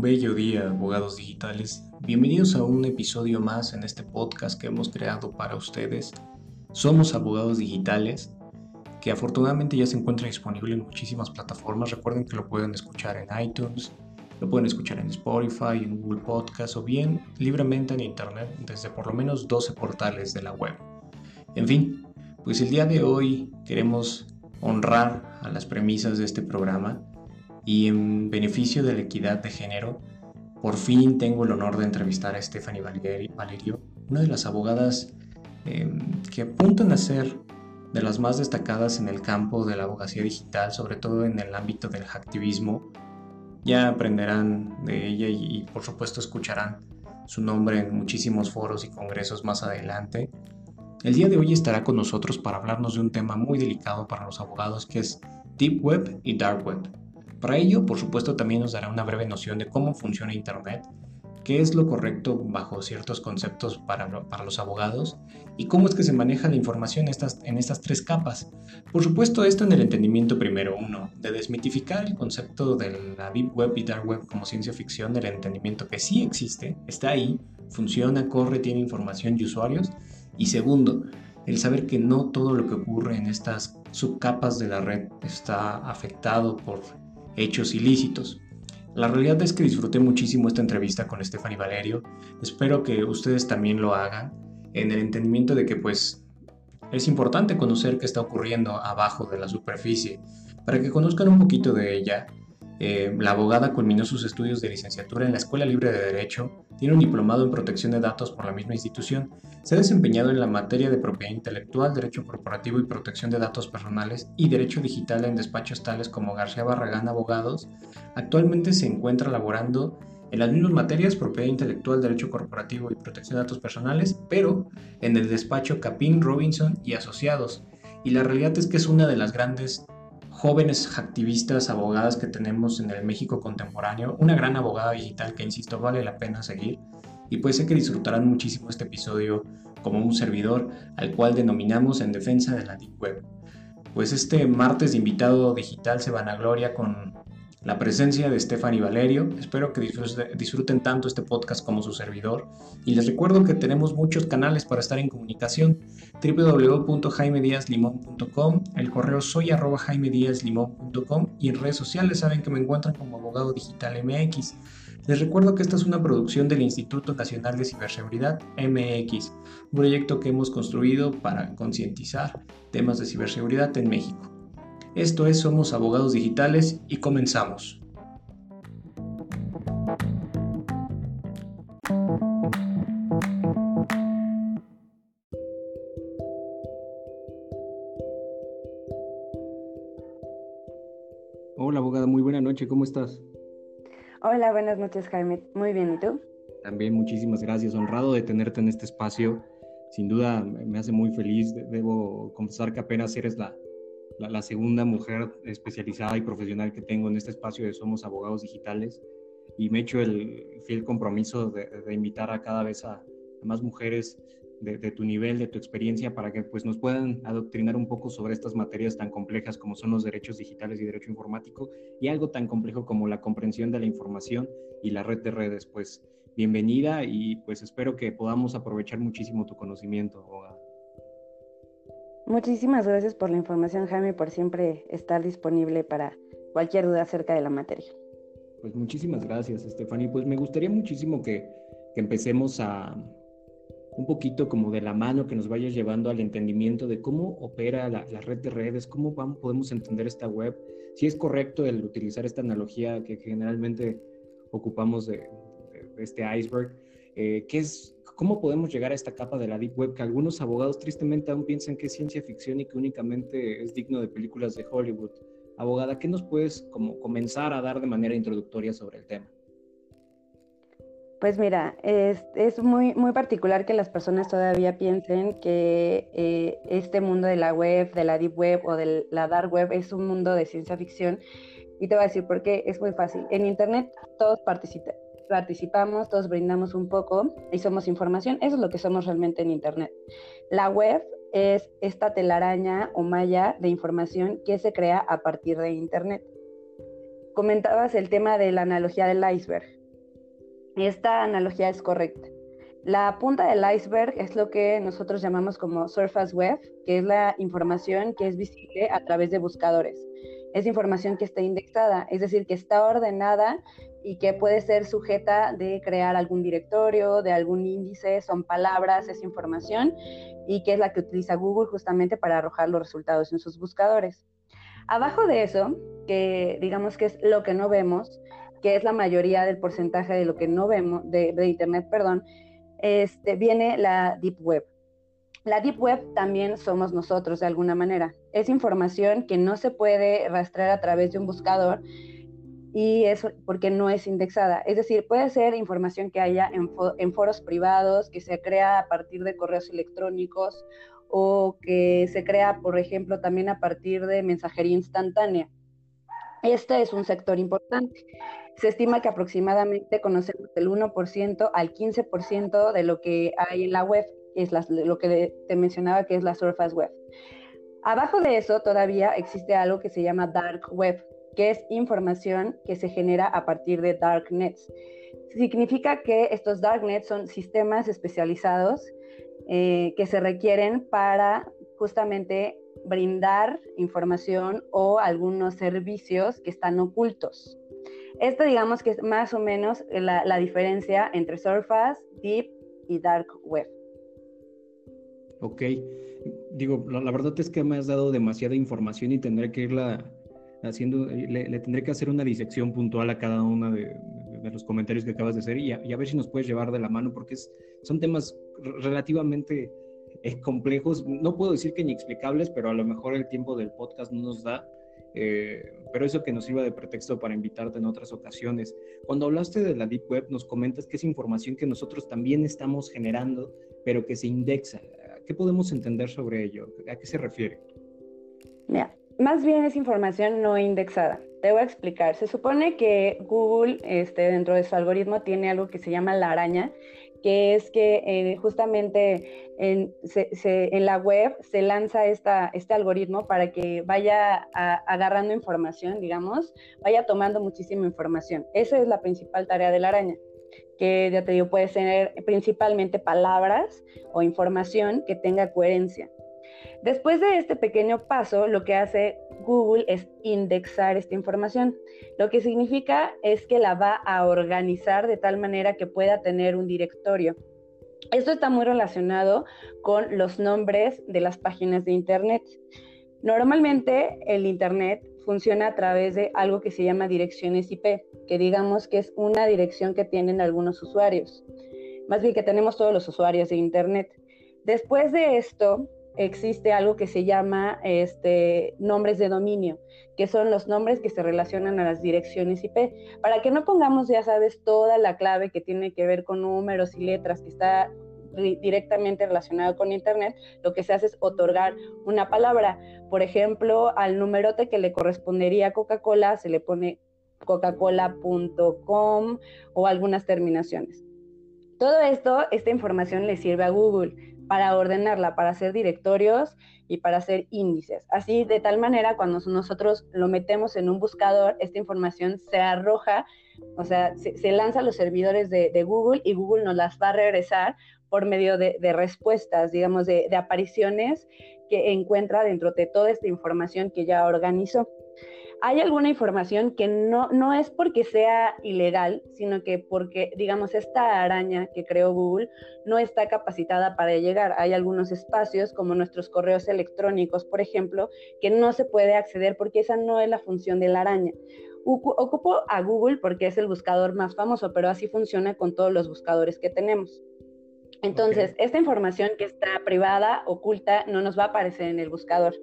Un bello día, abogados digitales. Bienvenidos a un episodio más en este podcast que hemos creado para ustedes. Somos abogados digitales, que afortunadamente ya se encuentra disponible en muchísimas plataformas. Recuerden que lo pueden escuchar en iTunes, lo pueden escuchar en Spotify, en Google Podcast o bien libremente en Internet desde por lo menos 12 portales de la web. En fin, pues el día de hoy queremos honrar a las premisas de este programa y en beneficio de la equidad de género, por fin tengo el honor de entrevistar a Stephanie Valerio, una de las abogadas em, que apuntan a ser de las más destacadas en el campo de la abogacía digital, sobre todo en el ámbito del hacktivismo. Ya aprenderán de ella y, y por supuesto escucharán su nombre en muchísimos foros y congresos más adelante. El día de hoy estará con nosotros para hablarnos de un tema muy delicado para los abogados que es Deep Web y Dark Web. Para ello, por supuesto, también nos dará una breve noción de cómo funciona Internet, qué es lo correcto bajo ciertos conceptos para, para los abogados y cómo es que se maneja la información estas, en estas tres capas. Por supuesto, esto en el entendimiento primero uno, de desmitificar el concepto de la Deep Web y Dark Web como ciencia ficción, del entendimiento que sí existe, está ahí, funciona, corre, tiene información y usuarios. Y segundo, el saber que no todo lo que ocurre en estas subcapas de la red está afectado por hechos ilícitos. La realidad es que disfruté muchísimo esta entrevista con Stephanie Valerio. Espero que ustedes también lo hagan en el entendimiento de que pues es importante conocer qué está ocurriendo abajo de la superficie para que conozcan un poquito de ella eh, la abogada culminó sus estudios de licenciatura en la Escuela Libre de Derecho, tiene un diplomado en protección de datos por la misma institución, se ha desempeñado en la materia de propiedad intelectual, derecho corporativo y protección de datos personales y derecho digital en despachos tales como García Barragán Abogados. Actualmente se encuentra laborando en las mismas materias, propiedad intelectual, derecho corporativo y protección de datos personales, pero en el despacho Capin, Robinson y Asociados. Y la realidad es que es una de las grandes jóvenes activistas, abogadas que tenemos en el México contemporáneo, una gran abogada digital que, insisto, vale la pena seguir. Y pues sé que disfrutarán muchísimo este episodio como un servidor al cual denominamos en defensa de la Deep Web. Pues este martes de invitado digital se van a gloria con la presencia de Stephanie Valerio. Espero que disfruten tanto este podcast como su servidor. Y les recuerdo que tenemos muchos canales para estar en comunicación. www.jaimediazlimon.com, el correo soy arroba y en redes sociales saben que me encuentran como abogado digital MX. Les recuerdo que esta es una producción del Instituto Nacional de Ciberseguridad MX, un proyecto que hemos construido para concientizar temas de ciberseguridad en México. Esto es Somos Abogados Digitales y comenzamos. Hola abogada, muy buena noche, ¿cómo estás? Hola, buenas noches Jaime, muy bien, ¿y tú? También muchísimas gracias, honrado de tenerte en este espacio. Sin duda me hace muy feliz, debo confesar que apenas eres la, la, segunda mujer especializada y profesional que tengo en este espacio de Somos Abogados Digitales y me he hecho el fiel compromiso de, invitar a cada vez a, más mujeres de, tu nivel, de tu experiencia, para que pues, nos puedan adoctrinar un poco sobre estas materias tan complejas como son los derechos digitales y derecho informático y algo tan complejo como la comprensión de la información y la red de redes. Pues bienvenida y pues espero que podamos aprovechar muchísimo tu conocimiento. Muchísimas gracias por la información, Jaime, por siempre estar disponible para cualquier duda acerca de la materia. Pues muchísimas gracias, Stephanie. Pues me gustaría muchísimo que, empecemos a un poquito como de la mano, que nos vayas llevando al entendimiento de cómo opera la, red de redes, cómo vamos, podemos entender esta web, si es correcto el utilizar esta analogía que generalmente ocupamos de, este iceberg, eh, ¿qué es, ¿Cómo podemos llegar a esta capa de la Deep Web que algunos abogados tristemente aún piensan que es ciencia ficción y que únicamente es digno de películas de Hollywood? Abogada, ¿qué nos puedes como comenzar a dar de manera introductoria sobre el tema? Pues mira, es, es muy, muy particular que las personas todavía piensen que eh, este mundo de la web, de la deep web o de la dark web es un mundo de ciencia ficción. Y te voy a decir por qué es muy fácil. En Internet todos participan, participamos, todos brindamos un poco y somos información. Eso es lo que somos realmente en Internet. La web es esta telaraña o malla de información que se crea a partir de Internet. Comentabas el tema de la analogía del iceberg. Esta analogía es correcta. La punta del iceberg es lo que nosotros llamamos como surface web, que es la información que es visible a través de buscadores. Es información que está indexada, es decir, que está ordenada y que puede ser sujeta de crear algún directorio, de algún índice, son palabras, es información y que es la que utiliza Google justamente para arrojar los resultados en sus buscadores. Abajo de eso, que digamos que es lo que no vemos, que es la mayoría del porcentaje de lo que no vemos, de, de Internet, perdón, este, viene la Deep Web. La Deep Web también somos nosotros de alguna manera. Es información que no se puede rastrear a través de un buscador y eso porque no es indexada. Es decir, puede ser información que haya en, foros privados, que se crea a partir de correos electrónicos o que se crea, por ejemplo, también a partir de mensajería instantánea. Este es un sector importante. Se estima que aproximadamente conocemos del 1% al 15% de lo que hay en la web, es lo que te mencionaba que es la Surface Web. Abajo de eso todavía existe algo que se llama Dark Web, que es información que se genera a partir de Darknets. Significa que estos Darknets son sistemas especializados eh, que se requieren para justamente brindar información o algunos servicios que están ocultos. Esto digamos que es más o menos la, diferencia entre Surface, Deep y Dark Web. Ok, digo, la, verdad es que me has dado demasiada información y tendré que irla haciendo, le, tendré que hacer una disección puntual a cada uno de, los comentarios que acabas de hacer y a, ver si nos puedes llevar de la mano porque son temas relativamente eh, complejos, no puedo decir que ni explicables, pero a lo mejor el tiempo del podcast no nos da eh, pero eso que nos sirva de pretexto para invitarte en otras ocasiones. Cuando hablaste de la Deep Web, nos comentas que es información que nosotros también estamos generando, pero que se indexa. ¿Qué podemos entender sobre ello? ¿A qué se refiere? Mira, más bien es información no indexada. Te voy a explicar. Se supone que Google, este, dentro de su algoritmo, tiene algo que se llama la araña, que es que eh, justamente en, la web se lanza este algoritmo para que vaya agarrando información, digamos, vaya tomando muchísima información. Esa es la principal tarea de la araña, que ya te puede ser principalmente palabras o información que tenga coherencia. Después de este pequeño paso, lo que hace Google es indexar esta información. Lo que significa es que la va a organizar de tal manera que pueda tener un directorio. Esto está muy relacionado con los nombres de las páginas de Internet. Normalmente el Internet funciona a través de algo que se llama direcciones IP, que digamos que es una dirección que tienen algunos usuarios, más bien que tenemos todos los usuarios de Internet. Después de esto, existe algo que se llama este, nombres de dominio, que son los nombres que se relacionan a las direcciones IP. Para que no pongamos, ya sabes, toda la clave que tiene que ver con números y letras, que está directamente relacionado con Internet, lo que se hace es otorgar una palabra. Por ejemplo, al numerote que le correspondería a Coca-Cola se le pone coca-cola.com o algunas terminaciones. Todo esto, esta información le sirve a Google para ordenarla, para hacer directorios y para hacer índices. Así, de tal manera, cuando nosotros lo metemos en un buscador, esta información se arroja, o sea, se, lanza a los servidores de, Google y Google nos las va a regresar por medio de, respuestas, digamos, de, de apariciones que encuentra dentro de toda esta información que ya organizó hay alguna información que no, no es porque sea ilegal, sino que porque, digamos, esta araña que creó Google no está capacitada para llegar. Hay algunos espacios, como nuestros correos electrónicos, por ejemplo, que no se puede acceder porque esa no es la función de la araña. Ocupo a Google porque es el buscador más famoso, pero así funciona con todos los buscadores que tenemos. Entonces, esta información que está privada, oculta, no nos va a aparecer en el buscador.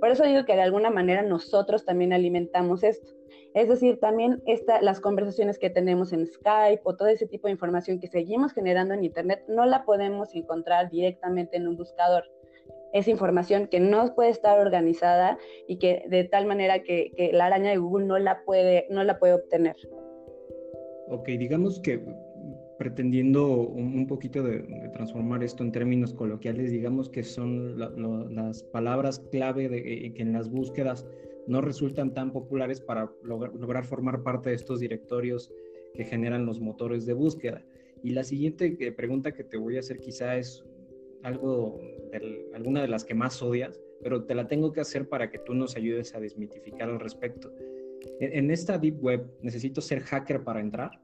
Por eso digo que de alguna manera nosotros también alimentamos esto. Es decir, también las conversaciones que tenemos en Skype o todo ese tipo de información que seguimos generando en Internet, no la podemos encontrar directamente en un buscador. Es información que no puede estar organizada y que de tal manera que, que la araña de Google no la puede, no la puede obtener. Ok, digamos que pretendiendo un, poquito de, transformar esto en términos coloquiales, digamos que son las palabras clave eh, que en las búsquedas no resultan tan populares para lograr formar parte de estos directorios que generan los motores de búsqueda. Y la siguiente eh, pregunta que te voy a hacer quizá es algo, alguna de las que más odias, pero te la tengo que hacer para que tú nos ayudes a desmitificar al respecto. En, esta Deep Web, ¿necesito ser hacker para entrar?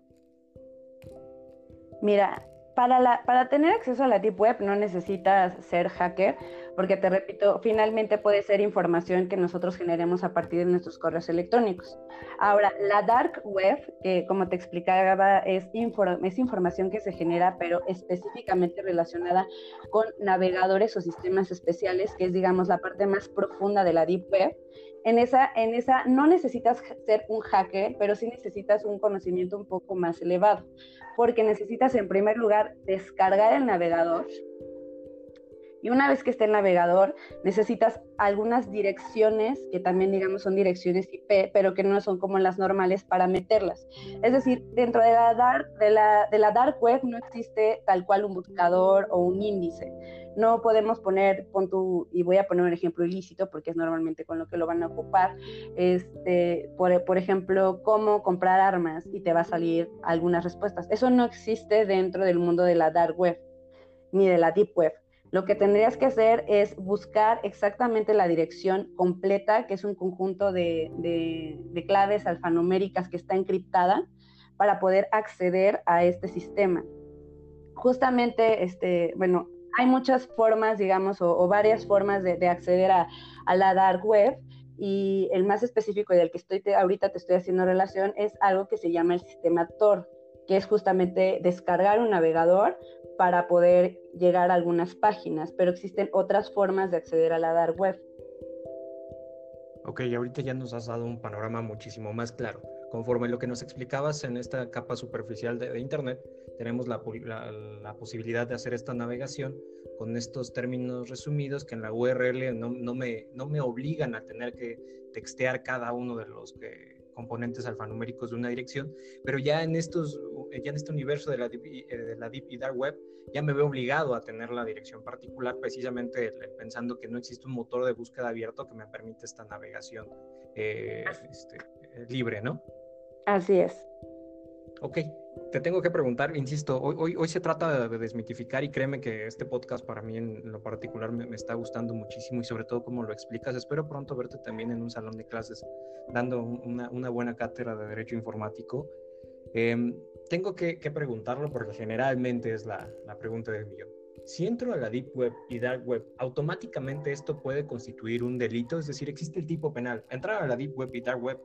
Mira, para, la, para tener acceso a la Deep Web no necesitas ser hacker, porque te repito, finalmente puede ser información que nosotros generemos a partir de nuestros correos electrónicos. Ahora, la Dark Web, que como te explicaba, es, es información que se genera, pero específicamente relacionada con navegadores o sistemas especiales, que es, digamos, la parte más profunda de la Deep Web. En esa, en esa no necesitas ser un hacker, pero sí necesitas un conocimiento un poco más elevado, porque necesitas en primer lugar descargar el navegador, una vez que esté el navegador, necesitas algunas direcciones, que también digamos son direcciones IP, pero que no son como las normales para meterlas. Es decir, dentro de la dark, de la, de la dark web no existe tal cual un buscador o un índice. No podemos poner, pon tu, y voy a poner un ejemplo ilícito porque es normalmente con lo que lo van a ocupar, este, por, por ejemplo, cómo comprar armas y te va a salir algunas respuestas. Eso no existe dentro del mundo de la dark web ni de la deep web. Lo que tendrías que hacer es buscar exactamente la dirección completa, que es un conjunto de, claves alfanuméricas que está encriptada para poder acceder a este sistema. Justamente, este, bueno, hay muchas formas, digamos, o, varias formas de, acceder a, la dark web y el más específico y del que estoy ahorita te estoy haciendo relación es algo que se llama el sistema Tor, que es justamente descargar un navegador para poder llegar a algunas páginas, pero existen otras formas de acceder a la dark web. Ok, ahorita ya nos has dado un panorama muchísimo más claro. Conforme lo que nos explicabas en esta capa superficial de, Internet, tenemos la, posibilidad de hacer esta navegación con estos términos resumidos que en la URL no, no, me, no me obligan a tener que textear cada uno de los que componentes alfanuméricos de una dirección, pero ya en estos, ya en este universo de la, deep, eh, de la Deep y Dark Web, ya me veo obligado a tener la dirección particular, precisamente pensando que no existe un motor de búsqueda abierto que me permite esta navegación eh, este, eh, libre, ¿no? Así es. Ok, te tengo que preguntar, insisto, hoy, hoy, hoy, se trata de desmitificar y créeme que este podcast para mí en lo particular me, está gustando muchísimo y sobre todo cómo lo explicas. Espero pronto verte también en un salón de clases dando una, una buena cátedra de Derecho Informático. Em, tengo que, que, preguntarlo porque generalmente es la, la pregunta del millón. Si entro a la Deep Web y Dark Web, ¿automáticamente esto puede constituir un delito? Es decir, existe el tipo penal. Entrar a la Deep Web y Dark Web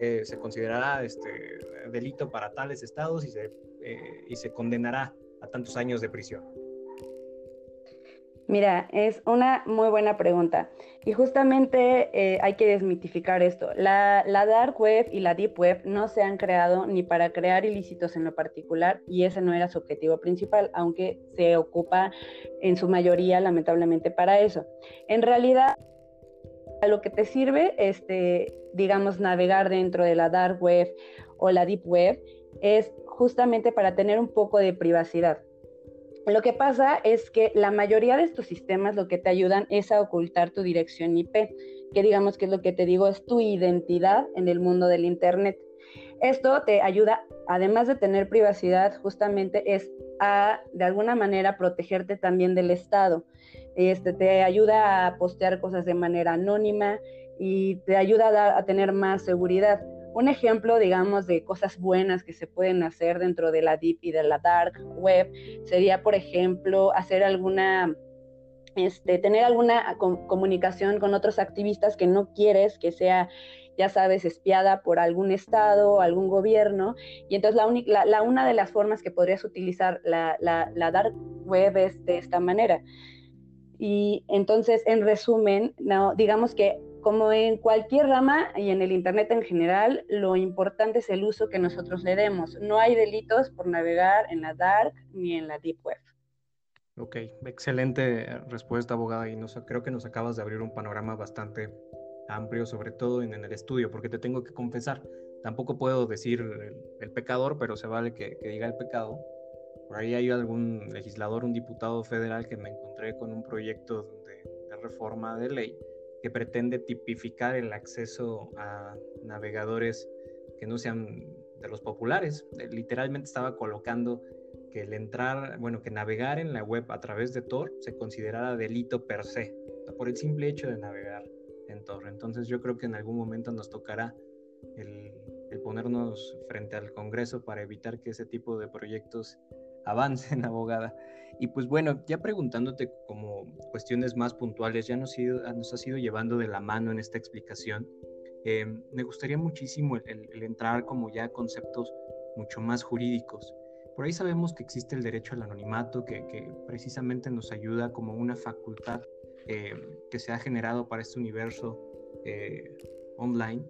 eh, se considerará este, delito para tales estados y se, eh, y se condenará a tantos años de prisión? Mira, es una muy buena pregunta. Y justamente eh, hay que desmitificar esto. La, la, dark web y la deep web no se han creado ni para crear ilícitos en lo particular y ese no era su objetivo principal, aunque se ocupa en su mayoría lamentablemente para eso. En realidad lo que te sirve, este, digamos, navegar dentro de la dark web o la deep web es justamente para tener un poco de privacidad. Lo que pasa es que la mayoría de estos sistemas lo que te ayudan es a ocultar tu dirección IP, que digamos que es lo que te digo, es tu identidad en el mundo del Internet. Esto te ayuda, además de tener privacidad, justamente es a, de alguna manera, protegerte también del Estado. Este, te ayuda a postear cosas de manera anónima y te ayuda a, tener más seguridad. Un ejemplo, digamos, de cosas buenas que se pueden hacer dentro de la deep y de la dark web sería, por ejemplo, hacer alguna, este, tener alguna comunicación con otros activistas que no quieres que sea ya sabes, espiada por algún estado, algún gobierno. Y entonces la, la, una de las formas que podrías utilizar la, la, dark web es de esta manera. Y entonces, en resumen, no, digamos que como en cualquier rama y en el Internet en general, lo importante es el uso que nosotros le demos. No hay delitos por navegar en la dark ni en la deep web. Ok, excelente respuesta, abogada. Y nos, creo que nos acabas de abrir un panorama bastante amplio, sobre todo en, el estudio, porque te tengo que confesar, tampoco puedo decir el, pecador, pero se vale que, que diga el pecado, por ahí hay algún legislador, un diputado federal que me encontré con un proyecto de, reforma de ley que pretende tipificar el acceso a navegadores que no sean de los populares. Literalmente estaba colocando que el entrar, bueno, que navegar en la web a través de Tor se considerara delito per se, por el simple hecho de navegar en. Entonces yo creo que en algún momento nos tocará el, ponernos frente al Congreso para evitar que ese tipo de proyectos avancen, abogada. Y pues bueno, ya preguntándote como cuestiones más puntuales, ya nos, ido, nos has ido llevando de la mano en esta explicación. Eh, me gustaría muchísimo el, entrar como ya conceptos mucho más jurídicos. Por ahí sabemos que existe el derecho al anonimato, que, precisamente nos ayuda como una facultad eh, que se ha generado para este universo eh, online,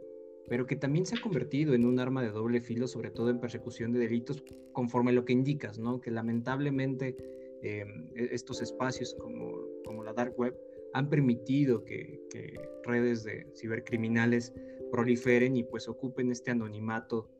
pero que también se ha convertido en un arma de doble filo, sobre todo en persecución de delitos, conforme lo que indicas, ¿no? Que lamentablemente eh, e-, estos espacios como, la dark web han permitido que, que, redes de cibercriminales proliferen y pues ocupen este anonimato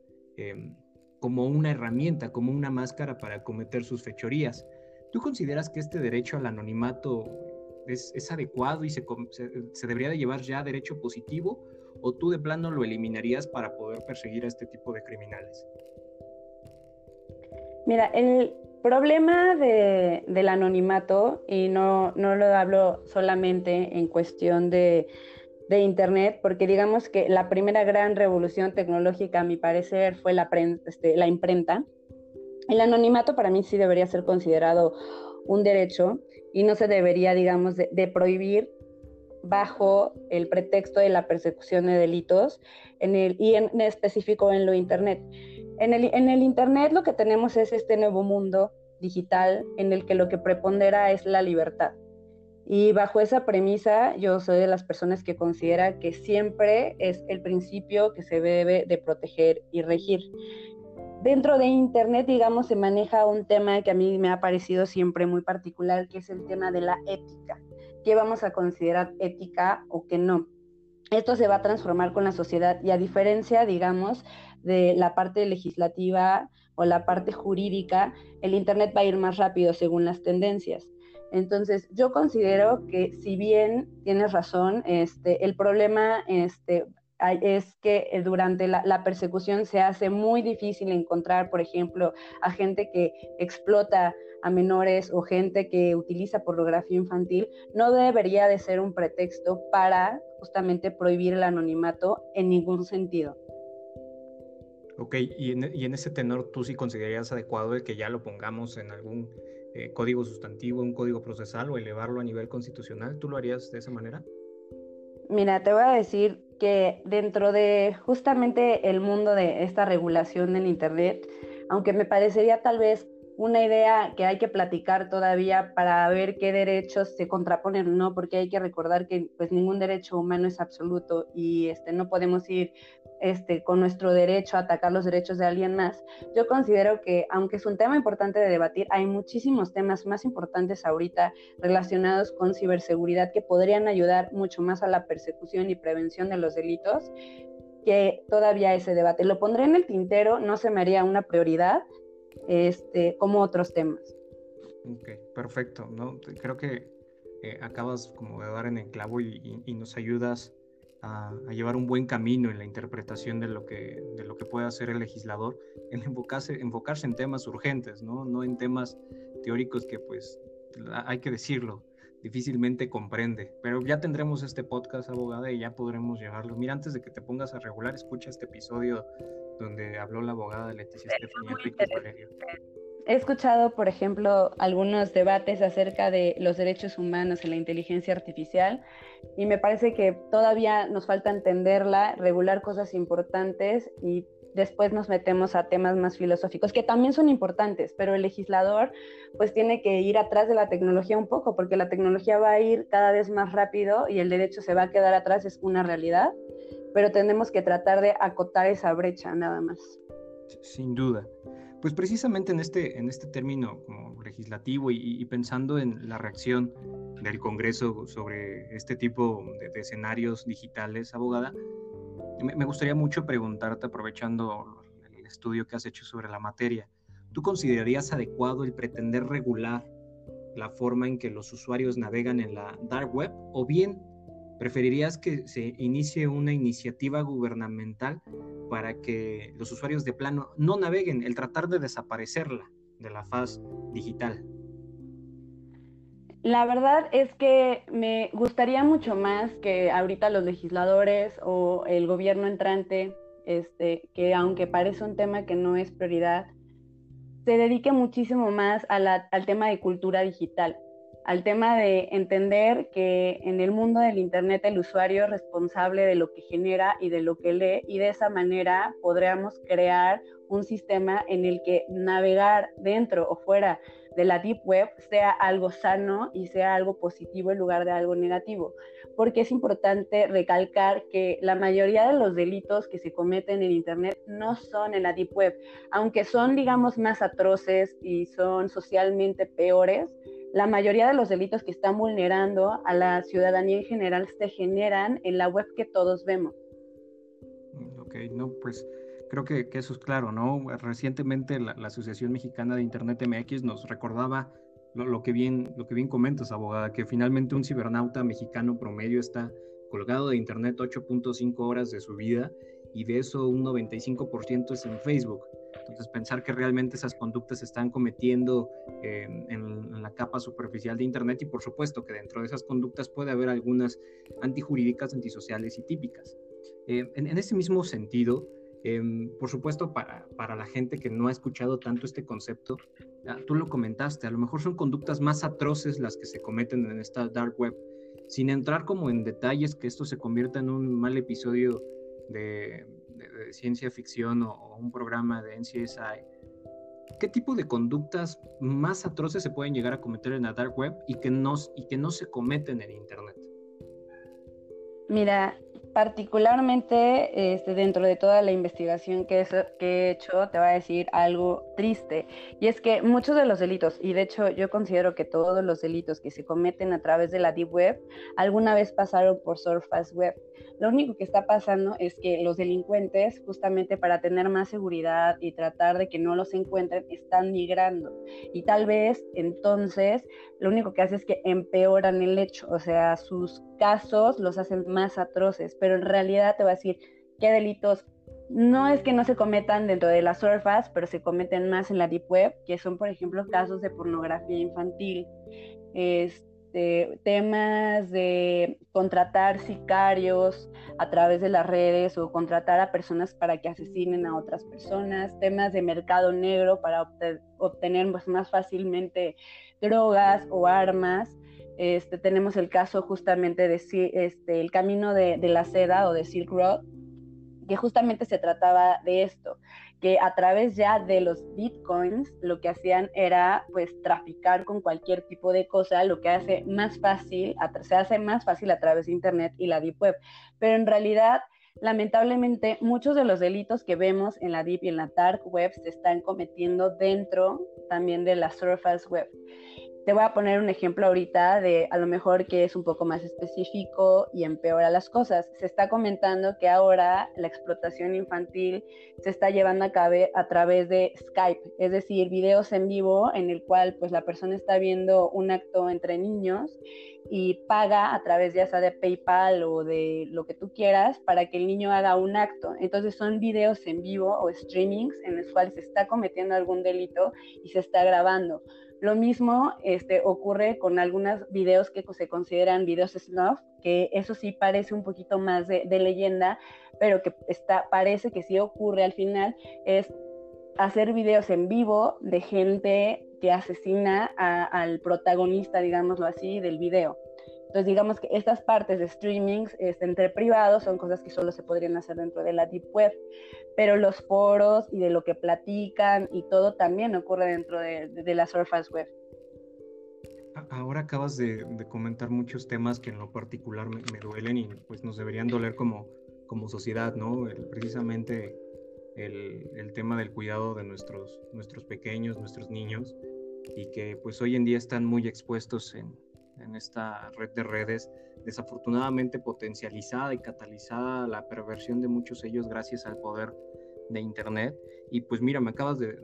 como una herramienta, como una máscara para cometer sus fechorías. ¿Tú consideras que este derecho al anonimato es, adecuado y se, se, debería de llevar ya derecho positivo o tú de plano lo eliminarías para poder perseguir a este tipo de criminales? Mira, el problema del anonimato, y no, no lo hablo solamente en cuestión de, de Internet, porque digamos que la primera gran revolución tecnológica, a mi parecer, fue la, este, la imprenta. El anonimato para mí sí debería ser considerado un derecho y no se debería, digamos, de, prohibir bajo el pretexto de la persecución de delitos en el, y en, específico en lo Internet. En el, en el Internet lo que tenemos es este nuevo mundo digital en el que lo que prepondera es la libertad. Y bajo esa premisa, yo soy de las personas que considera que siempre es el principio que se debe de proteger y regir. Dentro de Internet, digamos, se maneja un tema que a mí me ha parecido siempre muy particular, que es el tema de la ética. ¿Qué vamos a considerar ética o qué no? Esto se va a transformar con la sociedad y a diferencia, digamos, de la parte legislativa o la parte jurídica, el Internet va a ir más rápido según las tendencias. Entonces, yo considero que si bien tienes razón, este, el problema este, es que eh, durante la, persecución se hace muy difícil encontrar, por ejemplo, a gente que explota a menores o gente que utiliza pornografía infantil, no debería de ser un pretexto para justamente prohibir el anonimato en ningún sentido. Ok, y en, y en ese tenor, ¿tú sí considerarías adecuado el que ya lo pongamos en algún eh, código sustantivo, un código procesal o elevarlo a nivel constitucional? ¿Tú lo harías de esa manera? Mira, te voy a decir que dentro de justamente el mundo de esta regulación del Internet, aunque me parecería tal vez una idea que hay que platicar todavía para ver qué derechos se contraponen no, porque hay que recordar que pues ningún derecho humano es absoluto y este no podemos ir este con nuestro derecho a atacar los derechos de alguien más. Yo considero que aunque es un tema importante de debatir, hay muchísimos temas más importantes ahorita relacionados con ciberseguridad que podrían ayudar mucho más a la persecución y prevención de los delitos que todavía ese debate. Lo pondré en el tintero, no se me haría una prioridad, este, como otros temas. Ok, perfecto. ¿no? Creo que eh, acabas como de dar en el clavo y, nos ayudas a, llevar un buen camino en la interpretación de lo que, de lo que puede hacer el legislador, en enfocarse, enfocarse en temas urgentes, ¿no? no en temas teóricos que pues hay que decirlo, difícilmente comprende. Pero ya tendremos este podcast, abogada, y ya podremos llevarlo. Mira, antes de que te pongas a regular, escucha este episodio donde habló la abogada Leticia Estefanía Valerio. He escuchado, por ejemplo, algunos debates acerca de los derechos humanos en la inteligencia artificial y me parece que todavía nos falta entenderla, regular cosas importantes y después nos metemos a temas más filosóficos que también son importantes, pero el legislador pues tiene que ir atrás de la tecnología un poco porque la tecnología va a ir cada vez más rápido y el derecho se va a quedar atrás, es una realidad pero tenemos que tratar de acotar esa brecha nada más. Sin duda. Pues precisamente en este, en este término como legislativo y, pensando en la reacción del Congreso sobre este tipo de, escenarios digitales, abogada, me, gustaría mucho preguntarte, aprovechando el estudio que has hecho sobre la materia, ¿tú considerarías adecuado el pretender regular la forma en que los usuarios navegan en la dark web o bien ¿Preferirías que se inicie una iniciativa gubernamental para que los usuarios de plano no naveguen, el tratar de desaparecerla de la faz digital? La verdad es que me gustaría mucho más que ahorita los legisladores o el gobierno entrante, este, que aunque parece un tema que no es prioridad, se dedique muchísimo más al tema de cultura digital al tema de entender que en el mundo del Internet el usuario es responsable de lo que genera y de lo que lee y de esa manera podríamos crear un sistema en el que navegar dentro o fuera de la Deep Web sea algo sano y sea algo positivo en lugar de algo negativo. Porque es importante recalcar que la mayoría de los delitos que se cometen en Internet no son en la Deep Web, aunque son, digamos, más atroces y son socialmente peores la mayoría de los delitos que están vulnerando a la ciudadanía en general se generan en la web que todos vemos. Ok, no, pues creo que, eso es claro, ¿no? Recientemente la, Asociación Mexicana de Internet MX nos recordaba lo, que bien, lo que bien comentas, abogada, que finalmente un cibernauta mexicano promedio está colgado de Internet 8.5 horas de su vida y de eso un 95% es en Facebook. Entonces, pensar que realmente esas conductas se están cometiendo en, la capa superficial de Internet y por supuesto que dentro de esas conductas puede haber algunas antijurídicas, antisociales y típicas. Eh, en, ese mismo sentido, em, por supuesto, para, para, la gente que no ha escuchado tanto este concepto, ah, tú lo comentaste, a lo mejor son conductas más atroces las que se cometen en esta dark web, sin entrar como en detalles que esto se convierta en un mal episodio de, de, ciencia ficción o, un programa de NCSI, ¿qué tipo de conductas más atroces se pueden llegar a cometer en la dark web y que no, y que no se cometen en Internet? Mira, particularmente este, dentro de toda la investigación que, he hecho, te voy a decir algo triste. Y es que muchos de los delitos, y de hecho yo considero que todos los delitos que se cometen a través de la Deep Web, alguna vez pasaron por Surface Web. Lo único que está pasando es que los delincuentes, justamente para tener más seguridad y tratar de que no los encuentren, están migrando. Y tal vez entonces lo único que hace es que empeoran el hecho, o sea, sus casos los hacen más atroces, en realidad te voy a decir qué delitos no es que no se cometan dentro de la surface, pero se cometen más en la deep web, que son, por ejemplo, casos de pornografía infantil, este, temas de contratar sicarios a través de las redes o contratar a personas para que asesinen a otras personas, temas de mercado negro para obtener más fácilmente drogas o armas. Este, tenemos el caso justamente de este, el camino de, la seda o de Silk Road, que justamente se trataba de esto, que a través ya de los bitcoins lo que hacían era pues traficar con cualquier tipo de cosa, lo que hace más fácil, se hace más fácil a través de internet y la deep web. Pero en realidad, lamentablemente, muchos de los delitos que vemos en la deep y en la dark web se están cometiendo dentro también de la surface web. Te voy a poner un ejemplo ahorita de a lo mejor que es un poco más específico y empeora las cosas. Se está comentando que ahora la explotación infantil se está llevando a cabo a través de Skype, es decir, videos en vivo en el cual pues la persona está viendo un acto entre niños y paga a través ya sea de PayPal o de lo que tú quieras para que el niño haga un acto. Entonces son videos en vivo o streamings en los cuales se está cometiendo algún delito y se está grabando. Lo mismo este, ocurre con algunos videos que se consideran videos snuff, que eso sí parece un poquito más de, leyenda, pero que parece que sí ocurre al final, es hacer videos en vivo de gente que asesina al protagonista, digámoslo así, del video. Entonces, digamos que estas partes de streaming este, entre privados son cosas que solo se podrían hacer dentro de la Deep Web, pero los foros y de lo que platican y todo también ocurre dentro de, la Surface Web. Ahora acabas de, comentar muchos temas que en lo particular me, duelen y pues nos deberían doler como, como sociedad, ¿no? precisamente el, el, tema del cuidado de nuestros, nuestros pequeños, nuestros niños, y que pues hoy en día están muy expuestos en, en esta red de redes, desafortunadamente potencializada y catalizada la perversión de muchos de ellos gracias al poder de Internet. Y pues mira, me acabas de,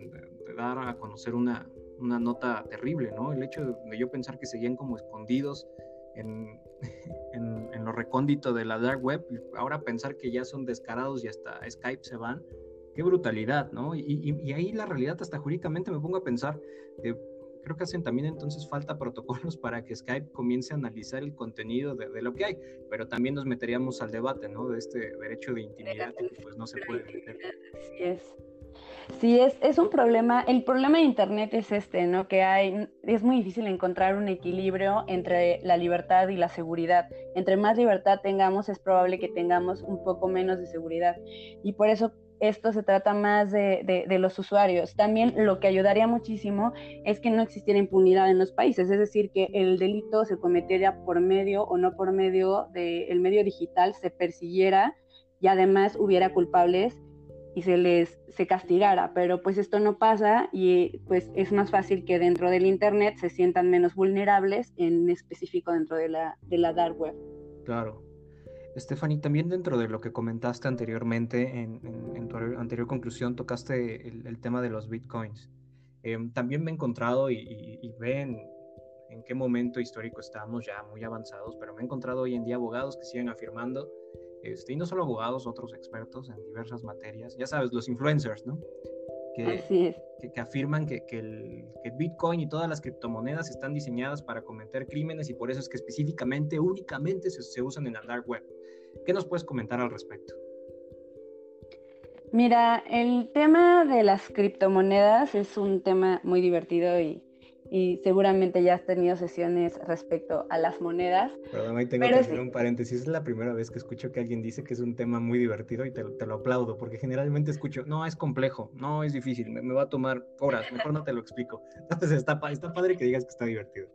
dar a conocer una, una, nota terrible, ¿no? El hecho de, yo pensar que seguían como escondidos en, en, lo recóndito de la dark web, ahora pensar que ya son descarados y hasta Skype se van, qué brutalidad, ¿no? Y, ahí la realidad hasta jurídicamente me pongo a pensar, eh, creo que hacen también entonces falta protocolos para que Skype comience a analizar el contenido de, lo que hay, pero también nos meteríamos al debate, ¿no? De este derecho de intimidad que pues no se puede meter. Así es. Sí, es, es un problema. El problema de Internet es este, ¿no? Que hay, es muy difícil encontrar un equilibrio entre la libertad y la seguridad. Entre más libertad tengamos, es probable que tengamos un poco menos de seguridad. Y por eso esto se trata más de, de, los usuarios. También lo que ayudaría muchísimo es que no existiera impunidad en los países, es decir, que el delito se cometiera por medio o no por medio del medio digital, se persiguiera y además hubiera culpables y se les se castigara, pero pues esto no pasa y pues es más fácil que dentro del internet se sientan menos vulnerables, en específico dentro de la, de la dark web. Claro. Stephanie, también dentro de lo que comentaste anteriormente, en, en, tu anterior conclusión, tocaste el, tema de los bitcoins. Em, también me he encontrado y, y, y ven en qué momento histórico estamos ya muy avanzados, pero me he encontrado hoy en día abogados que siguen afirmando este, y no solo abogados, otros expertos en diversas materias, ya sabes, los influencers, ¿no? Que, que, afirman que, que, el, Bitcoin y todas las criptomonedas están diseñadas para cometer crímenes y por eso es que específicamente, únicamente se, se usan en la dark web. ¿Qué nos puedes comentar al respecto? Mira, el tema de las criptomonedas es un tema muy divertido y y seguramente ya has tenido sesiones respecto a las monedas. Perdón, ahí tengo que hacer un paréntesis. Es la primera vez que escucho que alguien dice que es un tema muy divertido y te, lo aplaudo, porque generalmente escucho, no, es complejo, no, es difícil, me, va a tomar horas, mejor no te lo explico. Entonces está, está padre que digas que está divertido.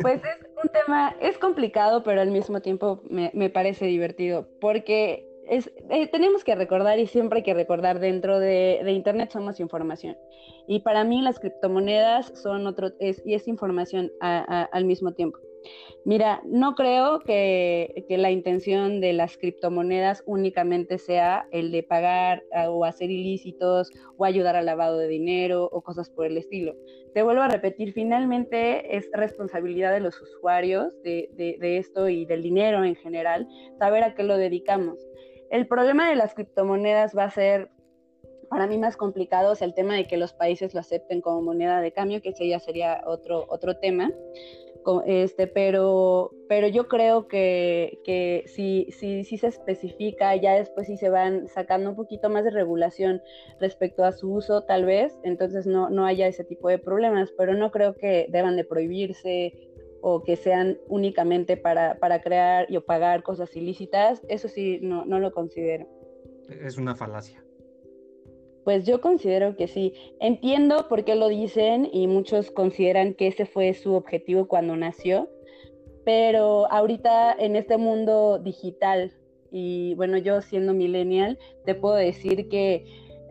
Pues es un tema, es complicado, pero al mismo tiempo me, parece divertido, porque eh, tenemos que recordar y siempre hay que recordar dentro de, Internet somos información. Y para mí las criptomonedas son otro, es, y es información al mismo tiempo. Mira, no creo que, la intención de las criptomonedas únicamente sea el de pagar o hacer ilícitos o ayudar al lavado de dinero o cosas por el estilo. Te vuelvo a repetir, finalmente es responsabilidad de los usuarios de, de esto y del dinero en general saber a qué lo dedicamos. El problema de las criptomonedas va a ser para mí más complicado es el tema de que los países lo acepten como moneda de cambio, que ese ya sería otro, otro tema. Este, pero, pero yo creo que, que si, si, si se especifica, ya después si se van sacando un poquito más de regulación respecto a su uso, tal vez, entonces no, no haya ese tipo de problemas, pero no creo que deban de prohibirse o que sean únicamente para, para crear y o pagar cosas ilícitas, eso sí, no, no lo considero. Es una falacia. Pues yo considero que sí. Entiendo por qué lo dicen y muchos consideran que ese fue su objetivo cuando nació, pero ahorita en este mundo digital y bueno, yo siendo millennial, te puedo decir que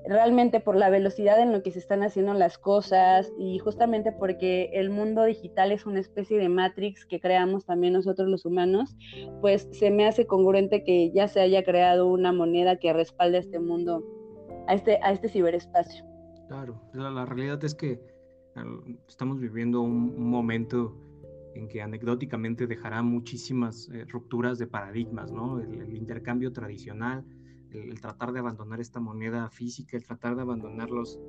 realmente por la velocidad en lo que se están haciendo las cosas y justamente porque el mundo digital es una especie de matrix que creamos también nosotros los humanos, pues se me hace congruente que ya se haya creado una moneda que respalde a este mundo, a este, a este ciberespacio. Claro, la, realidad es que estamos viviendo un, momento en que anecdóticamente dejará muchísimas eh, rupturas de paradigmas, ¿no? el intercambio tradicional, el, tratar de abandonar esta moneda física, el tratar de abandonar los,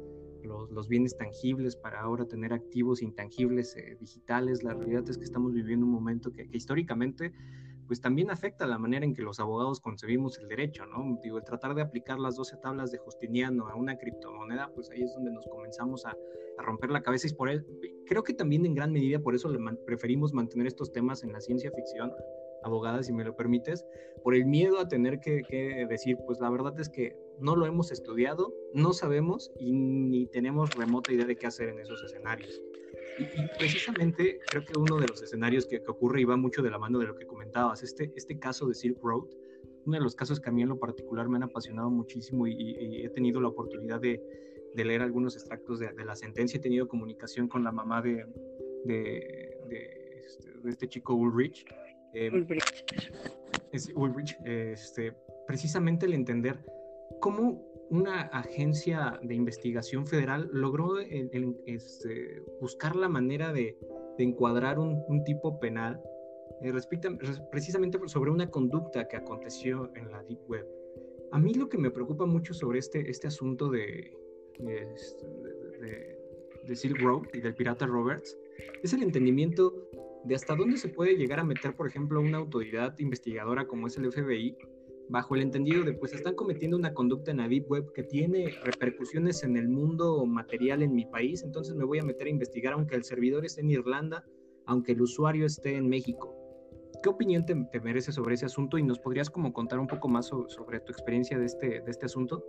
los, bienes tangibles para ahora tener activos intangibles eh, digitales. La realidad es que estamos viviendo un momento que, históricamente pues también afecta la manera en que los abogados concebimos el derecho, ¿no? Digo, el tratar de aplicar las 12 tablas de Justiniano a una criptomoneda, pues ahí es donde nos comenzamos a, romper la cabeza y por él, creo que también en gran medida por eso le preferimos mantener estos temas en la ciencia ficción, abogada, si me lo permites, por el miedo a tener que, decir, pues la verdad es que no lo hemos estudiado, no sabemos y ni tenemos remota idea de qué hacer en esos escenarios. Y, precisamente creo que uno de los escenarios que, ocurre y va mucho de la mano de lo que comentabas, este, este caso de Silk Road, uno de los casos que a mí en lo particular me han apasionado muchísimo y, he tenido la oportunidad de, de leer algunos extractos de, la sentencia, he tenido comunicación con la mamá de, de, de este, este chico Ulrich, eh, Ulrich. Es Ulrich, este, precisamente el entender cómo una agencia de investigación federal logró este, buscar la manera de, encuadrar un, tipo penal eh, precisamente sobre una conducta que aconteció en la Deep Web. A mí lo que me preocupa mucho sobre este, este asunto de, de, de Silk Road y del pirata Roberts es el entendimiento de hasta dónde se puede llegar a meter, por ejemplo, una autoridad investigadora como es el FBI, bajo el entendido de pues están cometiendo una conducta en la Deep Web que tiene repercusiones en el mundo material en mi país, entonces me voy a meter a investigar aunque el servidor esté en Irlanda, aunque el usuario esté en México. ¿Qué opinión te, te merece sobre ese asunto y nos podrías como contar un poco más sobre, tu experiencia de este, de este asunto?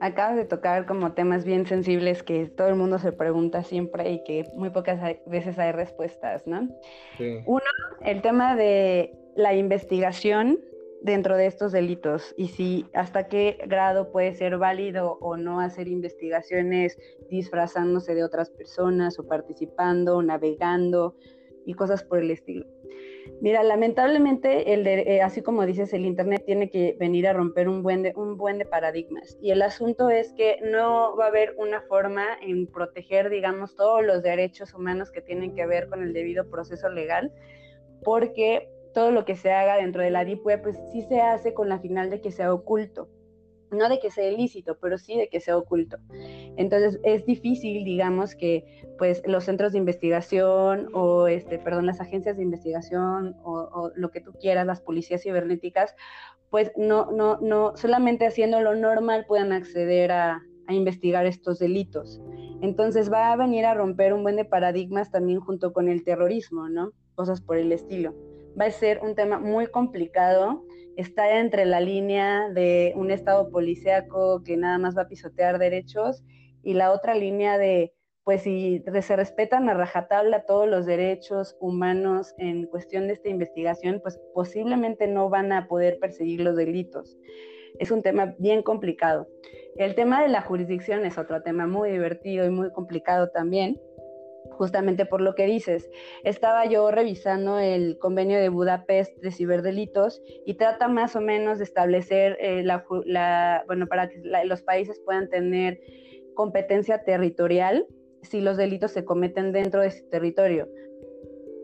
acabas de tocar como temas bien sensibles que todo el mundo se pregunta siempre y que muy pocas veces hay respuestas, ¿no? Uno, el tema de la investigación dentro de estos delitos y si hasta qué grado puede ser válido o no hacer investigaciones disfrazándose de otras personas o participando, navegando y cosas por el estilo. Mira, lamentablemente, el eh, así como dices, el Internet tiene que venir a romper un buen, de, un buen de paradigmas. Y el asunto es que no va a haber una forma en proteger, digamos, todos los derechos humanos que tienen que ver con el debido proceso legal, porque todo lo que se haga dentro de la Deep pues sí se hace con la final de que sea oculto no de que sea ilícito, pero sí de que sea oculto. Entonces es difícil, digamos, que pues los centros de investigación o este, perdón, las agencias de investigación o, lo que tú quieras, las policías cibernéticas, pues no, no, no, solamente haciendo lo normal puedan acceder a, a investigar estos delitos. Entonces va a venir a romper un buen de paradigmas también junto con el terrorismo, ¿no? Cosas por el estilo. Va a ser un tema muy complicado está entre la línea de un Estado policíaco que nada más va a pisotear derechos y la otra línea de, pues si se respetan a rajatabla todos los derechos humanos en cuestión de esta investigación, pues posiblemente no van a poder perseguir los delitos. Es un tema bien complicado. El tema de la jurisdicción es otro tema muy divertido y muy complicado también justamente por lo que dices. Estaba yo revisando el convenio de Budapest de ciberdelitos y trata más o menos de establecer eh, la, bueno, para que los países puedan tener competencia territorial si los delitos se cometen dentro de su territorio,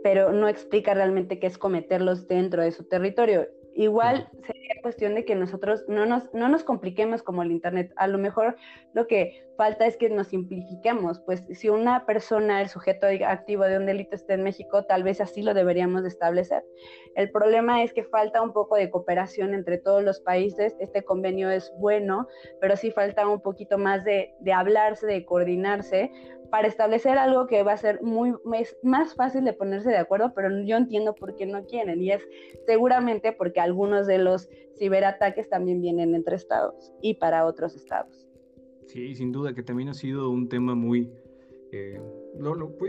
pero no explica realmente qué es cometerlos dentro de su territorio. Igual sería cuestión de que nosotros no nos, no nos compliquemos como el Internet. A lo mejor lo que falta es que nos simplifiquemos, pues si una persona, el sujeto activo de un delito está en México, tal vez así lo deberíamos de establecer. El problema es que falta un poco de cooperación entre todos los países. Este convenio es bueno, pero sí falta un poquito más de, de hablarse, de coordinarse para establecer algo que va a ser muy más fácil de ponerse de acuerdo, pero yo entiendo por qué no quieren y es seguramente porque algunos de los ciberataques también vienen entre estados y para otros estados. Sí, sin duda que también ha sido un tema muy eh,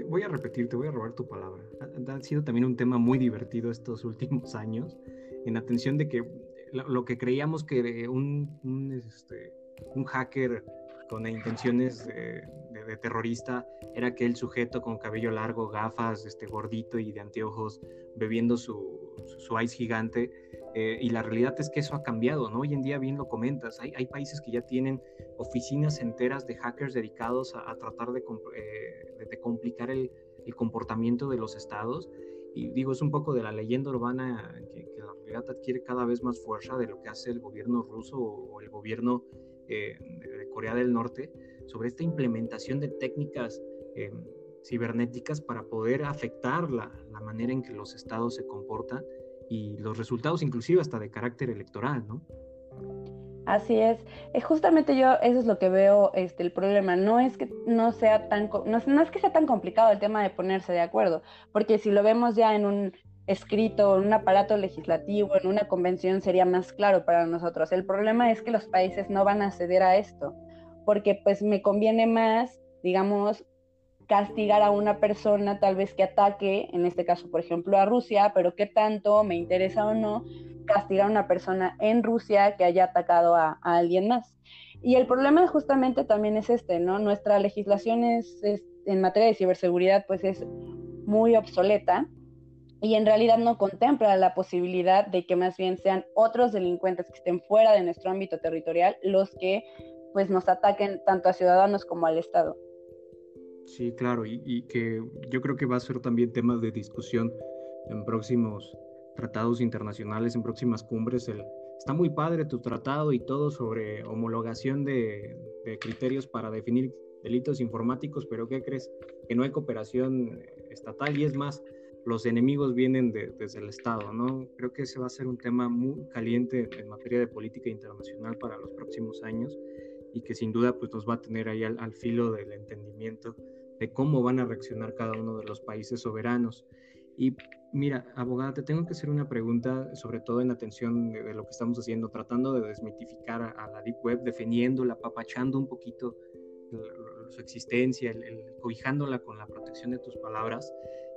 voy, a repetir, te voy a robar tu palabra. Ha, sido también un tema muy divertido estos últimos años, en atención de que lo, que creíamos que un, un, este, un hacker con intenciones de, terrorista era aquel sujeto con cabello largo, gafas, este gordito y de anteojos bebiendo su, su, ice gigante. Eh, y la realidad es que eso ha cambiado, ¿no? Hoy en día, bien lo comentas, hay, hay países que ya tienen oficinas enteras de hackers dedicados a, tratar de, eh, de, complicar el, el, comportamiento de los estados. Y digo, es un poco de la leyenda urbana que, que, la realidad adquiere cada vez más fuerza de lo que hace el gobierno ruso o el gobierno eh, de Corea del Norte sobre esta implementación de técnicas eh, cibernéticas para poder afectar la, la, manera en que los estados se comportan y los resultados inclusive hasta de carácter electoral, ¿no? Así es. Eh, justamente yo eso es lo que veo este el problema, no es que no sea tan no, no, es que sea tan complicado el tema de ponerse de acuerdo, porque si lo vemos ya en un escrito, en un aparato legislativo, en una convención, sería más claro para nosotros. El problema es que los países no van a ceder a esto, porque pues me conviene más, digamos, castigar a una persona tal vez que ataque, en este caso, por ejemplo, a Rusia, pero qué tanto me interesa o no castigar a una persona en Rusia que haya atacado a, alguien más. Y el problema justamente también es este, ¿no? Nuestra legislación es, en materia de ciberseguridad pues es muy obsoleta y en realidad no contempla la posibilidad de que más bien sean otros delincuentes que estén fuera de nuestro ámbito territorial los que pues nos ataquen tanto a ciudadanos como al Estado. Sí, claro, y, que yo creo que va a ser también tema de discusión en próximos tratados internacionales, en próximas cumbres. El, está muy padre tu tratado y todo sobre homologación de, criterios para definir delitos informáticos, pero ¿qué crees? Que no hay cooperación estatal y es más, los enemigos vienen desde el Estado, ¿no? Creo que ese va a ser un tema muy caliente en materia de política internacional para los próximos años y que sin duda pues nos va a tener ahí al filo del entendimiento de cómo van a reaccionar cada uno de los países soberanos. Y mira, abogada, te tengo que hacer una pregunta, sobre todo en atención de, lo que estamos haciendo, tratando de desmitificar a, la Deep Web, defendiéndola, papachando un poquito su existencia, el, cobijándola con la protección de tus palabras.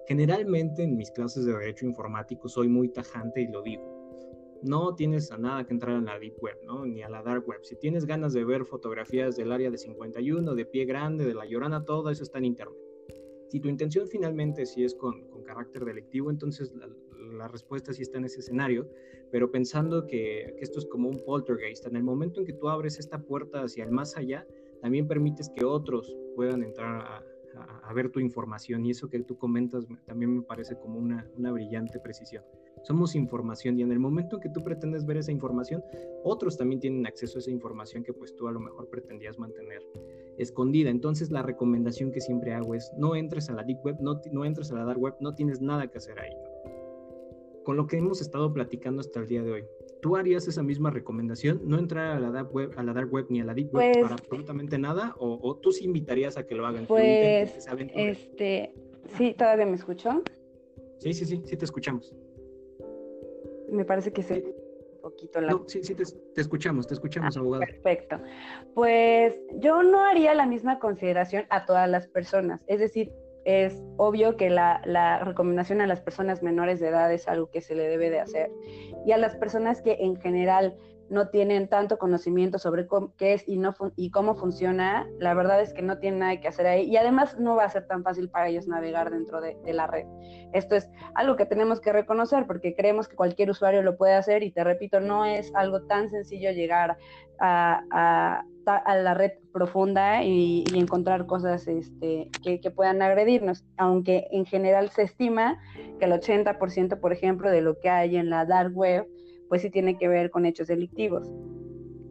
Generalmente en mis clases de Derecho Informático soy muy tajante y lo digo. No tienes a nada que entrar en la Deep Web, ¿no? Ni a la Dark Web. Si tienes ganas de ver fotografías del área de 51, de pie grande, de la llorana, todo eso está en Internet. Si tu intención finalmente sí es con, carácter delictivo, entonces la, respuesta sí está en ese escenario, pero pensando que, esto es como un poltergeist, en el momento en que tú abres esta puerta hacia el más allá, también permites que otros puedan entrar a, ver tu información y eso que tú comentas también me parece como una brillante precisión. Somos información y en el momento en que tú pretendes ver esa información, otros también tienen acceso a esa información que pues tú a lo mejor pretendías mantener escondida. Entonces la recomendación que siempre hago es no entres a la deep web, no, no entres a la dark web, no tienes nada que hacer ahí. Con lo que hemos estado platicando hasta el día de hoy, ¿tú harías esa misma recomendación? ¿No entrar a la dark web, a la dark web ni a la deep web pues para absolutamente nada? ¿O, tú sí invitarías a que lo hagan? Pues, este, sí, ¿todavía me escuchó? Sí, sí, sí, sí te escuchamos. Me parece que sí poquito la... No, sí, sí, te, escuchamos, te escuchamos, ah, abogado. Perfecto. Pues yo no haría la misma consideración a todas las personas. Es decir, es obvio que la, la, recomendación a las personas menores de edad es algo que se le debe de hacer. Y a las personas que en general no tienen tanto conocimiento sobre qué es y, no y cómo funciona, la verdad es que no tienen nada que hacer ahí y además no va a ser tan fácil para ellos navegar dentro de, la red. Esto es algo que tenemos que reconocer porque creemos que cualquier usuario lo puede hacer y te repito, no es algo tan sencillo llegar a, la red profunda y, encontrar cosas este, que, que puedan agredirnos, aunque en general se estima que el 80%, por ejemplo, de lo que hay en la dark web, pues sí tiene que ver con hechos delictivos.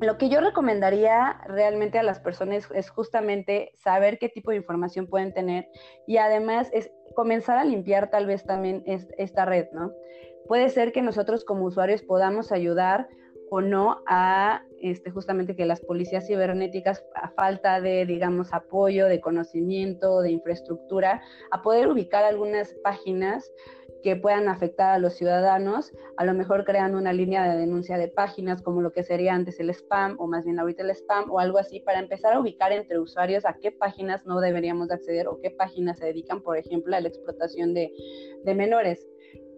Lo que yo recomendaría realmente a las personas es justamente saber qué tipo de información pueden tener y además es comenzar a limpiar tal vez también esta red, ¿no? Puede ser que nosotros como usuarios podamos ayudar o no a este, justamente que las policías cibernéticas, a falta de, digamos, apoyo, de conocimiento, de infraestructura, a poder ubicar algunas páginas que puedan afectar a los ciudadanos, a lo mejor creando una línea de denuncia de páginas como lo que sería antes el spam o más bien ahorita el spam o algo así para empezar a ubicar entre usuarios a qué páginas no deberíamos acceder o qué páginas se dedican, por ejemplo, a la explotación de, menores.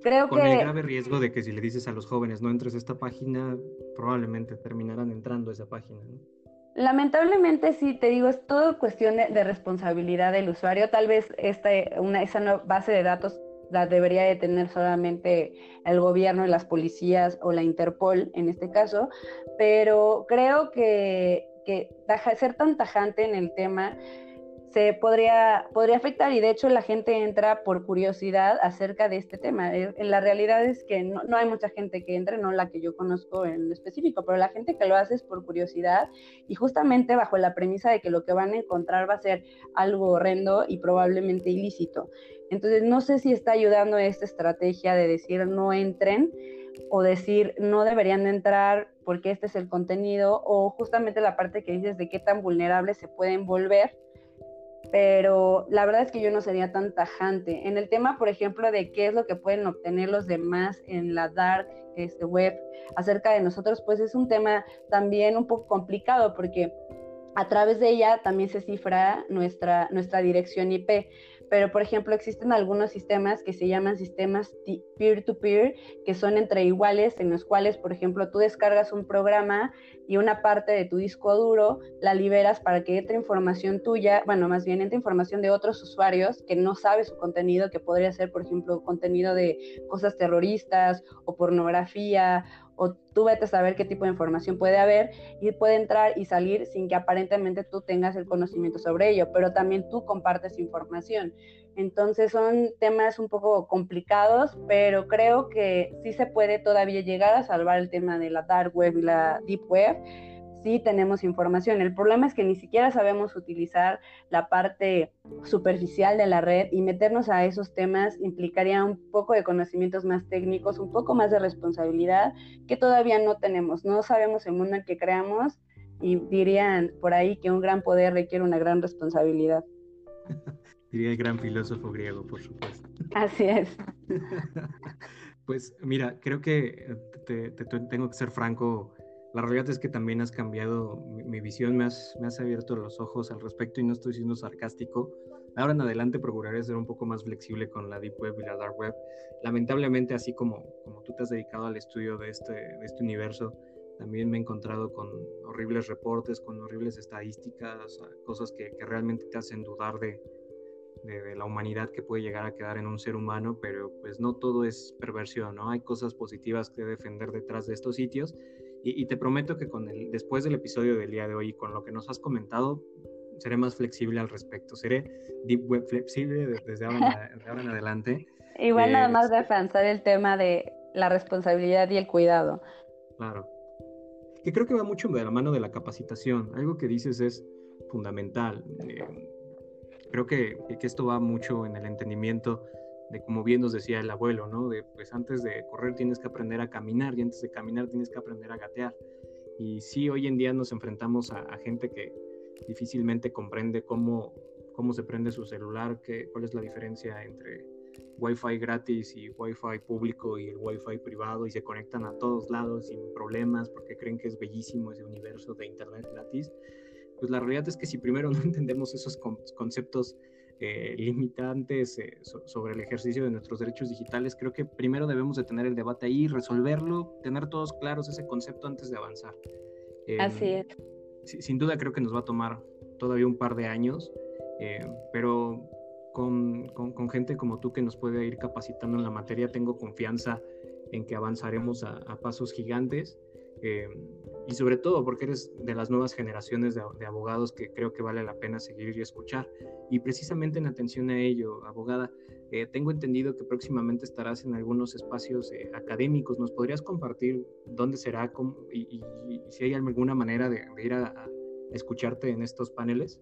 Creo Con el grave riesgo de que si le dices a los jóvenes no entres a esta página, probablemente terminarán entrando a esa página. Lamentablemente sí, te digo, es todo cuestión de, responsabilidad del usuario. Tal vez esta, una, esa base de datos la debería de tener solamente el gobierno y las policías o la Interpol en este caso, pero creo que, que ser tan tajante en el tema se podría, podría afectar y de hecho la gente entra por curiosidad acerca de este tema. En eh, la realidad es que no, hay mucha gente que entre, no la que yo conozco en específico, pero la gente que lo hace es por curiosidad y justamente bajo la premisa de que lo que van a encontrar va a ser algo horrendo y probablemente ilícito. Entonces no sé si está ayudando esta estrategia de decir no entren o decir no deberían entrar porque este es el contenido o justamente la parte que dices de qué tan vulnerables se pueden volver pero la verdad es que yo no sería tan tajante. En el tema, por ejemplo, de qué es lo que pueden obtener los demás en la dark este, web acerca de nosotros, pues es un tema también un poco complicado porque a través de ella también se cifra nuestra, nuestra dirección IP pero por ejemplo existen algunos sistemas que se llaman sistemas peer-to-peer, que son entre iguales, en los cuales, por ejemplo, tú descargas un programa y una parte de tu disco duro la liberas para que entre información tuya, bueno, más bien entre información de otros usuarios que no sabe su contenido, que podría ser, por ejemplo, contenido de cosas terroristas o pornografía o tú vete a saber qué tipo de información puede haber y puede entrar y salir sin que aparentemente tú tengas el conocimiento sobre ello, pero también tú compartes información. Entonces son temas un poco complicados, pero creo que sí se puede todavía llegar a salvar el tema de la dark web y la deep web sí tenemos información. El problema es que ni siquiera sabemos utilizar la parte superficial de la red y meternos a esos temas implicaría un poco de conocimientos más técnicos, un poco más de responsabilidad que todavía no tenemos. No sabemos el mundo en que creamos y dirían por ahí que un gran poder requiere una gran responsabilidad. Diría el gran filósofo griego, por supuesto. Así es. pues mira, creo que te, tengo que ser franco la realidad es que también has cambiado mi, visión, me has, abierto los ojos al respecto y no estoy siendo sarcástico. Ahora en adelante procuraré ser un poco más flexible con la Deep Web y la Dark Web. Lamentablemente, así como, como tú te has dedicado al estudio de este, este universo, también me he encontrado con horribles reportes, con horribles estadísticas, cosas que, realmente te hacen dudar de, de, de, la humanidad que puede llegar a quedar en un ser humano, pero pues no todo es perversión, ¿no? Hay cosas positivas que defender detrás de estos sitios y, te prometo que con el, después del episodio del día de hoy, con lo que nos has comentado, seré más flexible al respecto. Seré deep web flexible desde ahora, en, adelante. Igual nada más de avanzar el tema de la responsabilidad y el cuidado. Claro. Que creo que va mucho de la mano de la capacitación. Algo que dices es fundamental. Eh, creo que, que, esto va mucho en el entendimiento de como bien nos decía el abuelo, ¿no? De pues antes de correr tienes que aprender a caminar y antes de caminar tienes que aprender a gatear. Y sí, hoy en día nos enfrentamos a, gente que difícilmente comprende cómo, cómo se prende su celular, qué, cuál es la diferencia entre Wi-Fi gratis y Wi-Fi público y el Wi-Fi privado y se conectan a todos lados sin problemas porque creen que es bellísimo ese universo de Internet gratis. Pues la realidad es que si primero no entendemos esos conceptos eh, limitantes eh, sobre el ejercicio de nuestros derechos digitales, creo que primero debemos de tener el debate ahí, resolverlo, tener todos claros ese concepto antes de avanzar. Em, Así es. Sin duda creo que nos va a tomar todavía un par de años, eh, pero con, con, gente como tú que nos puede ir capacitando en la materia, tengo confianza en que avanzaremos a, a pasos gigantes. Eh, y sobre todo porque eres de las nuevas generaciones de, abogados que creo que vale la pena seguir y escuchar. Y precisamente en atención a ello, abogada, eh, tengo entendido que próximamente estarás en algunos espacios eh, académicos. ¿Nos podrías compartir dónde será y, si hay alguna manera de, ir a, escucharte en estos paneles?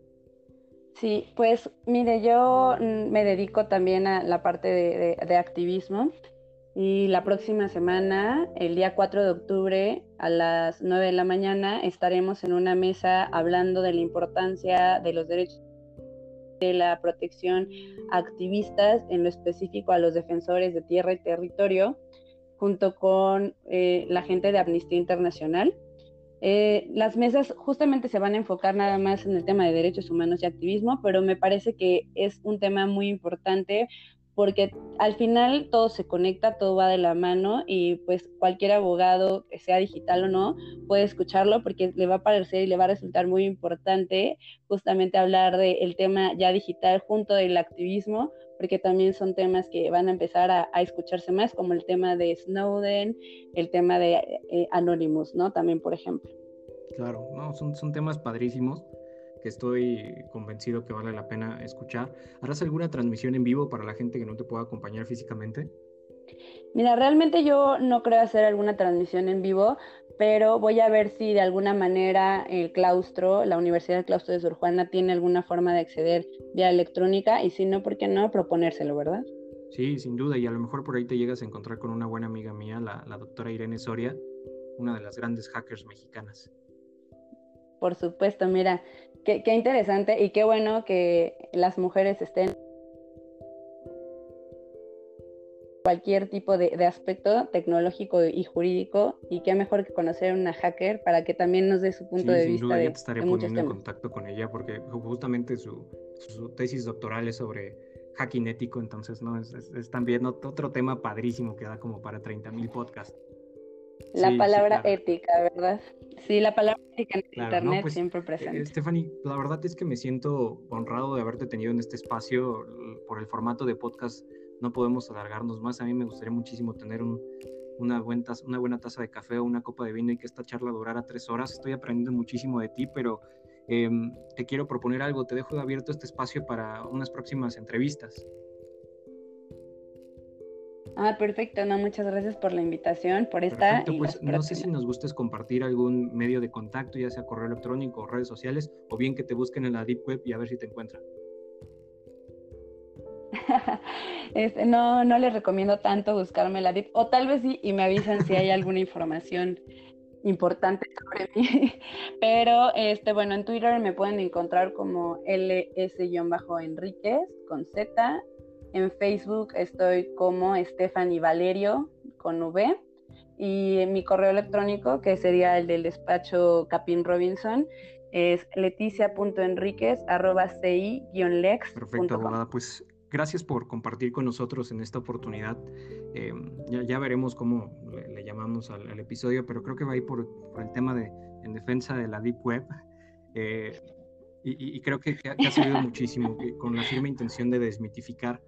Sí, pues mire, yo mm, me dedico también a la parte de activismo y la próxima semana, el día 4 de octubre, a las 9 de la mañana, estaremos en una mesa hablando de la importancia de los derechos de la protección a activistas, en lo específico a los defensores de tierra y territorio, junto con eh, la gente de Amnistía Internacional. Eh, las mesas justamente se van a enfocar nada más en el tema de derechos humanos y activismo, pero me parece que es un tema muy importante porque al final todo se conecta, todo va de la mano y pues cualquier abogado, que sea digital o no, puede escucharlo porque le va a parecer y le va a resultar muy importante justamente hablar del tema ya digital junto del activismo, porque también son temas que van a empezar a, escucharse más, como el tema de Snowden, el tema de eh, Anonymous, ¿no? También, por ejemplo. Claro, no, son temas padrísimos que estoy convencido que vale la pena escuchar. ¿Harás alguna transmisión en vivo para la gente que no te pueda acompañar físicamente? Mira, realmente yo no creo hacer alguna transmisión en vivo, pero voy a ver si de alguna manera el claustro, la Universidad del Claustro de Sor Juana, tiene alguna forma de acceder vía electrónica y si no, ¿por qué no proponérselo, verdad? Sí, sin duda, y a lo mejor por ahí te llegas a encontrar con una buena amiga mía, la, la doctora Irene Soria, una de las grandes hackers mexicanas. Por supuesto, mira, Qué, interesante y qué bueno que las mujeres estén cualquier tipo de, aspecto tecnológico y jurídico y qué mejor que conocer a una hacker para que también nos dé su punto de vista. ya te estaré poniendo en contacto con ella porque justamente su, tesis doctoral es sobre hacking ético, entonces no es, también otro tema padrísimo que da como para 30 mil podcasts. La palabra ética, ¿verdad? Sí, la palabra ética en Internet pues, siempre eh, presente. Stephanie, la verdad es que me siento honrado de haberte tenido en este espacio. Por el formato de podcast no podemos alargarnos más. A mí me gustaría muchísimo tener una, buena taza, una buena taza de café o una copa de vino y que esta charla durara tres horas. Estoy aprendiendo muchísimo de ti, pero em, te quiero proponer algo. Te dejo abierto este espacio para unas próximas entrevistas. Ah, perfecto, no, muchas gracias por la invitación, por esta. Perfecto, pues no sé si nos gustes compartir algún medio de contacto, ya sea correo electrónico o redes sociales, o bien que te busquen en la Deep Web y a ver si te encuentran. este, no, no les recomiendo tanto buscarme la Deep, o tal vez sí, y me avisan si hay alguna información importante sobre mí. Pero, este, bueno, en Twitter me pueden encontrar como ls-enríquez con Z en Facebook estoy como Stephanie Valerio con V y mi correo electrónico, que sería el del despacho Capin Robinson, es leticia.enriquez.ci-lex. Perfecto, abogada. Pues gracias por compartir con nosotros en esta oportunidad. Eh, ya, veremos cómo le, llamamos al, episodio, pero creo que va a ir por, el tema de en defensa de la Deep Web. Eh, y, creo que, que, ha servido muchísimo con la firme intención de desmitificar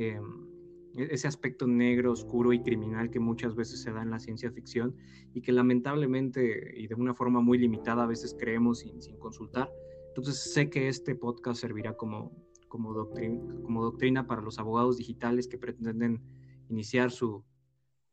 Em, e-, ese aspecto negro, oscuro y criminal que muchas veces se da en la ciencia ficción y que lamentablemente y de una forma muy limitada a veces creemos sin, consultar. Entonces sé que este podcast servirá como, como, como doctrina para los abogados digitales que pretenden iniciar su,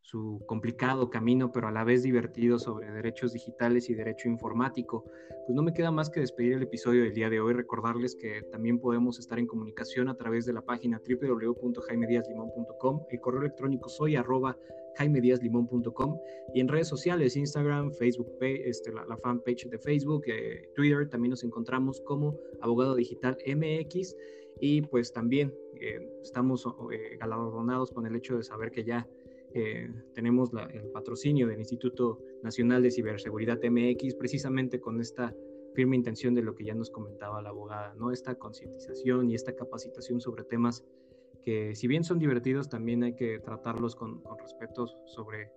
su complicado camino, pero a la vez divertido sobre derechos digitales y derecho informático. Pues no me queda más que despedir el episodio del día de hoy, recordarles que también podemos estar en comunicación a través de la página www.jaimediaslimon.com, el correo electrónico soy arroba jaimediaslimon.com y en redes sociales, Instagram, Facebook, este, la, fanpage de Facebook, eh, Twitter, también nos encontramos como Abogado Digital MX y pues también eh, estamos eh, galardonados con el hecho de saber que ya eh, tenemos el patrocinio del Instituto Nacional de Ciberseguridad MX, precisamente con esta firme intención de lo que ya nos comentaba la abogada, ¿no? Esta concientización y esta capacitación sobre temas que si bien son divertidos, también hay que tratarlos con, con respeto sobre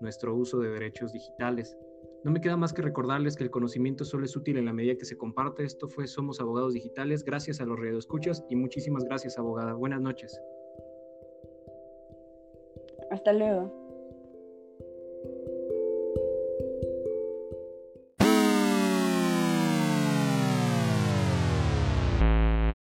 nuestro uso de derechos digitales. No me queda más que recordarles que el conocimiento solo es útil en la medida que se comparte. Esto fue Somos Abogados Digitales. Gracias a los radioescuchas y muchísimas gracias, abogada. Buenas noches. Hasta luego.